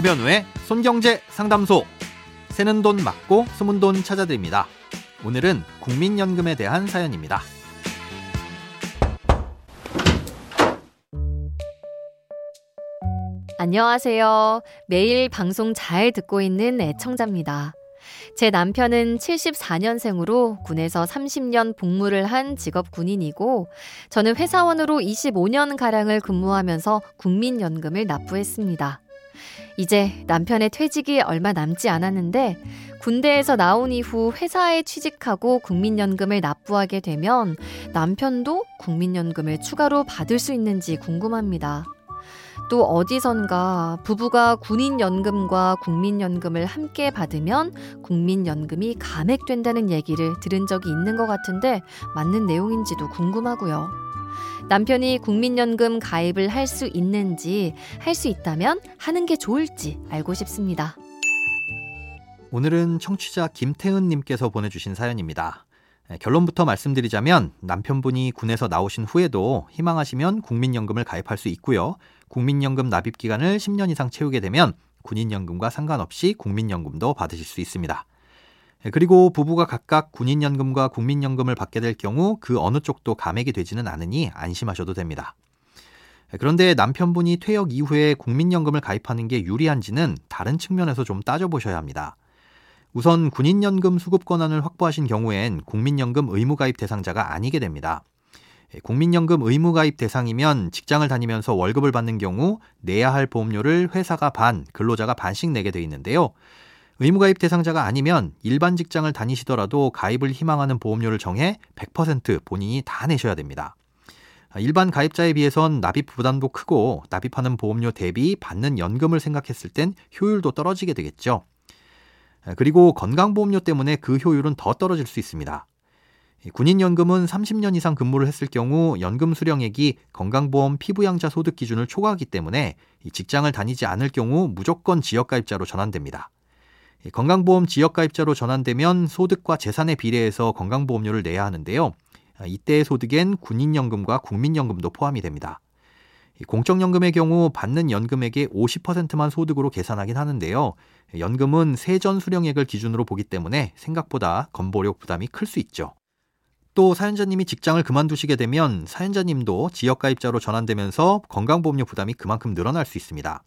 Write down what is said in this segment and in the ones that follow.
김현우의 손경제 상담소. 새는 돈 맞고 숨은 돈 찾아드립니다. 오늘은 국민연금에 대한 사연입니다. 안녕하세요. 매일 방송 잘 듣고 있는 애청자입니다. 제 남편은 74년생으로 군에서 30년 복무를 한 직업 군인이고 저는 회사원으로 25년 가량을 근무하면서 국민연금을 납부했습니다. 이제 남편의 퇴직이 얼마 남지 않았는데 군대에서 나온 이후 회사에 취직하고 국민연금을 납부하게 되면 남편도 국민연금을 추가로 받을 수 있는지 궁금합니다. 또 어디선가 부부가 군인연금과 국민연금을 함께 받으면 국민연금이 감액된다는 얘기를 들은 적이 있는 것 같은데 맞는 내용인지도 궁금하고요. 남편이 국민연금 가입을 할 수 있는지, 할 수 있다면 하는 게 좋을지 알고 싶습니다. 오늘은 청취자 김태은님께서 보내주신 사연입니다. 네, 결론부터 말씀드리자면 남편분이 군에서 나오신 후에도 희망하시면 국민연금을 가입할 수 있고요. 국민연금 납입 기간을 10년 이상 채우게 되면 군인연금과 상관없이 국민연금도 받으실 수 있습니다. 네, 그리고 부부가 각각 군인연금과 국민연금을 받게 될 경우 그 어느 쪽도 감액이 되지는 않으니 안심하셔도 됩니다. 네, 그런데 남편분이 퇴역 이후에 국민연금을 가입하는 게 유리한지는 다른 측면에서 좀 따져보셔야 합니다. 우선 군인연금 수급 권한을 확보하신 경우엔 국민연금 의무가입 대상자가 아니게 됩니다. 예, 국민연금 의무가입 대상이면 직장을 다니면서 월급을 받는 경우 내야 할 보험료를 회사가 반, 근로자가 반씩 내게 돼 있는데요. 의무가입 대상자가 아니면 일반 직장을 다니시더라도 가입을 희망하는 보험료를 정해 100% 본인이 다 내셔야 됩니다. 일반 가입자에 비해선 납입 부담도 크고 납입하는 보험료 대비 받는 연금을 생각했을 땐 효율도 떨어지게 되겠죠. 그리고 건강보험료 때문에 그 효율은 더 떨어질 수 있습니다. 군인연금은 30년 이상 근무를 했을 경우 연금 수령액이 건강보험 피부양자 소득 기준을 초과하기 때문에 직장을 다니지 않을 경우 무조건 지역가입자로 전환됩니다. 건강보험 지역가입자로 전환되면 소득과 재산에 비례해서 건강보험료를 내야 하는데요. 이때의 소득엔 군인연금과 국민연금도 포함이 됩니다. 공적연금의 경우 받는 연금액의 50%만 소득으로 계산하긴 하는데요. 연금은 세전 수령액을 기준으로 보기 때문에 생각보다 건보료 부담이 클 수 있죠. 또 사연자님이 직장을 그만두시게 되면 사연자님도 지역가입자로 전환되면서 건강보험료 부담이 그만큼 늘어날 수 있습니다.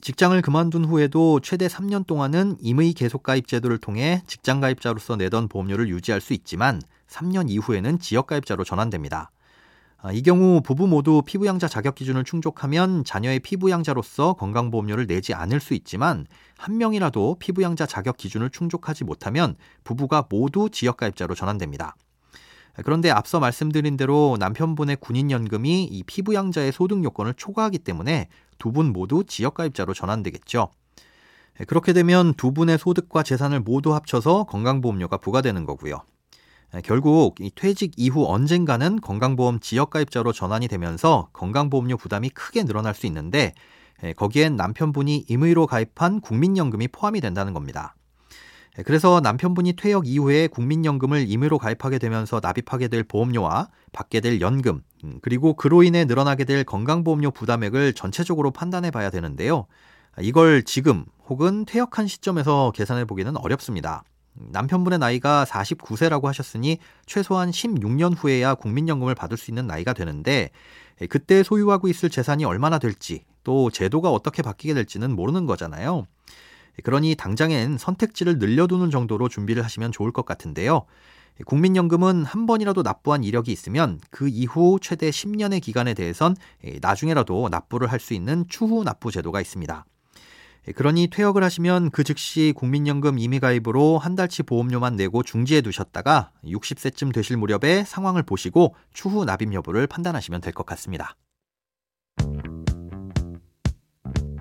직장을 그만둔 후에도 최대 3년 동안은 임의 계속가입 제도를 통해 직장가입자로서 내던 보험료를 유지할 수 있지만 3년 이후에는 지역가입자로 전환됩니다. 아, 이 경우 부부 모두 피부양자 자격 기준을 충족하면 자녀의 피부양자로서 건강보험료를 내지 않을 수 있지만 한 명이라도 피부양자 자격 기준을 충족하지 못하면 부부가 모두 지역가입자로 전환됩니다. 그런데 앞서 말씀드린 대로 남편분의 군인연금이 이 피부양자의 소득 요건을 초과하기 때문에 두 분 모두 지역가입자로 전환되겠죠. 그렇게 되면 두 분의 소득과 재산을 모두 합쳐서 건강보험료가 부과되는 거고요. 예, 결국 이 퇴직 이후 언젠가는 건강보험 지역가입자로 전환이 되면서 건강보험료 부담이 크게 늘어날 수 있는데 예, 거기엔 남편분이 임의로 가입한 국민연금이 포함이 된다는 겁니다. 예, 그래서 남편분이 퇴역 이후에 국민연금을 임의로 가입하게 되면서 납입하게 될 보험료와 받게 될 연금, 음, 그리고 그로 인해 늘어나게 될 건강보험료 부담액을 전체적으로 판단해 봐야 되는데요. 이걸 지금 혹은 퇴역한 시점에서 계산해 보기는 어렵습니다. 남편분의 나이가 49세라고 하셨으니 최소한 16년 후에야 국민연금을 받을 수 있는 나이가 되는데 그때 소유하고 있을 재산이 얼마나 될지 또 제도가 어떻게 바뀌게 될지는 모르는 거잖아요. 그러니 당장엔 선택지를 늘려두는 정도로 준비를 하시면 좋을 것 같은데요. 국민연금은 한 번이라도 납부한 이력이 있으면 그 이후 최대 10년의 기간에 대해선 나중에라도 납부를 할 수 있는 추후 납부 제도가 있습니다. 예, 그러니 퇴역을 하시면 그 즉시 국민연금 임의가입으로 한 달치 보험료만 내고 중지해 두셨다가 60세쯤 되실 무렵에 상황을 보시고 추후 납입 여부를 판단하시면 될 것 같습니다.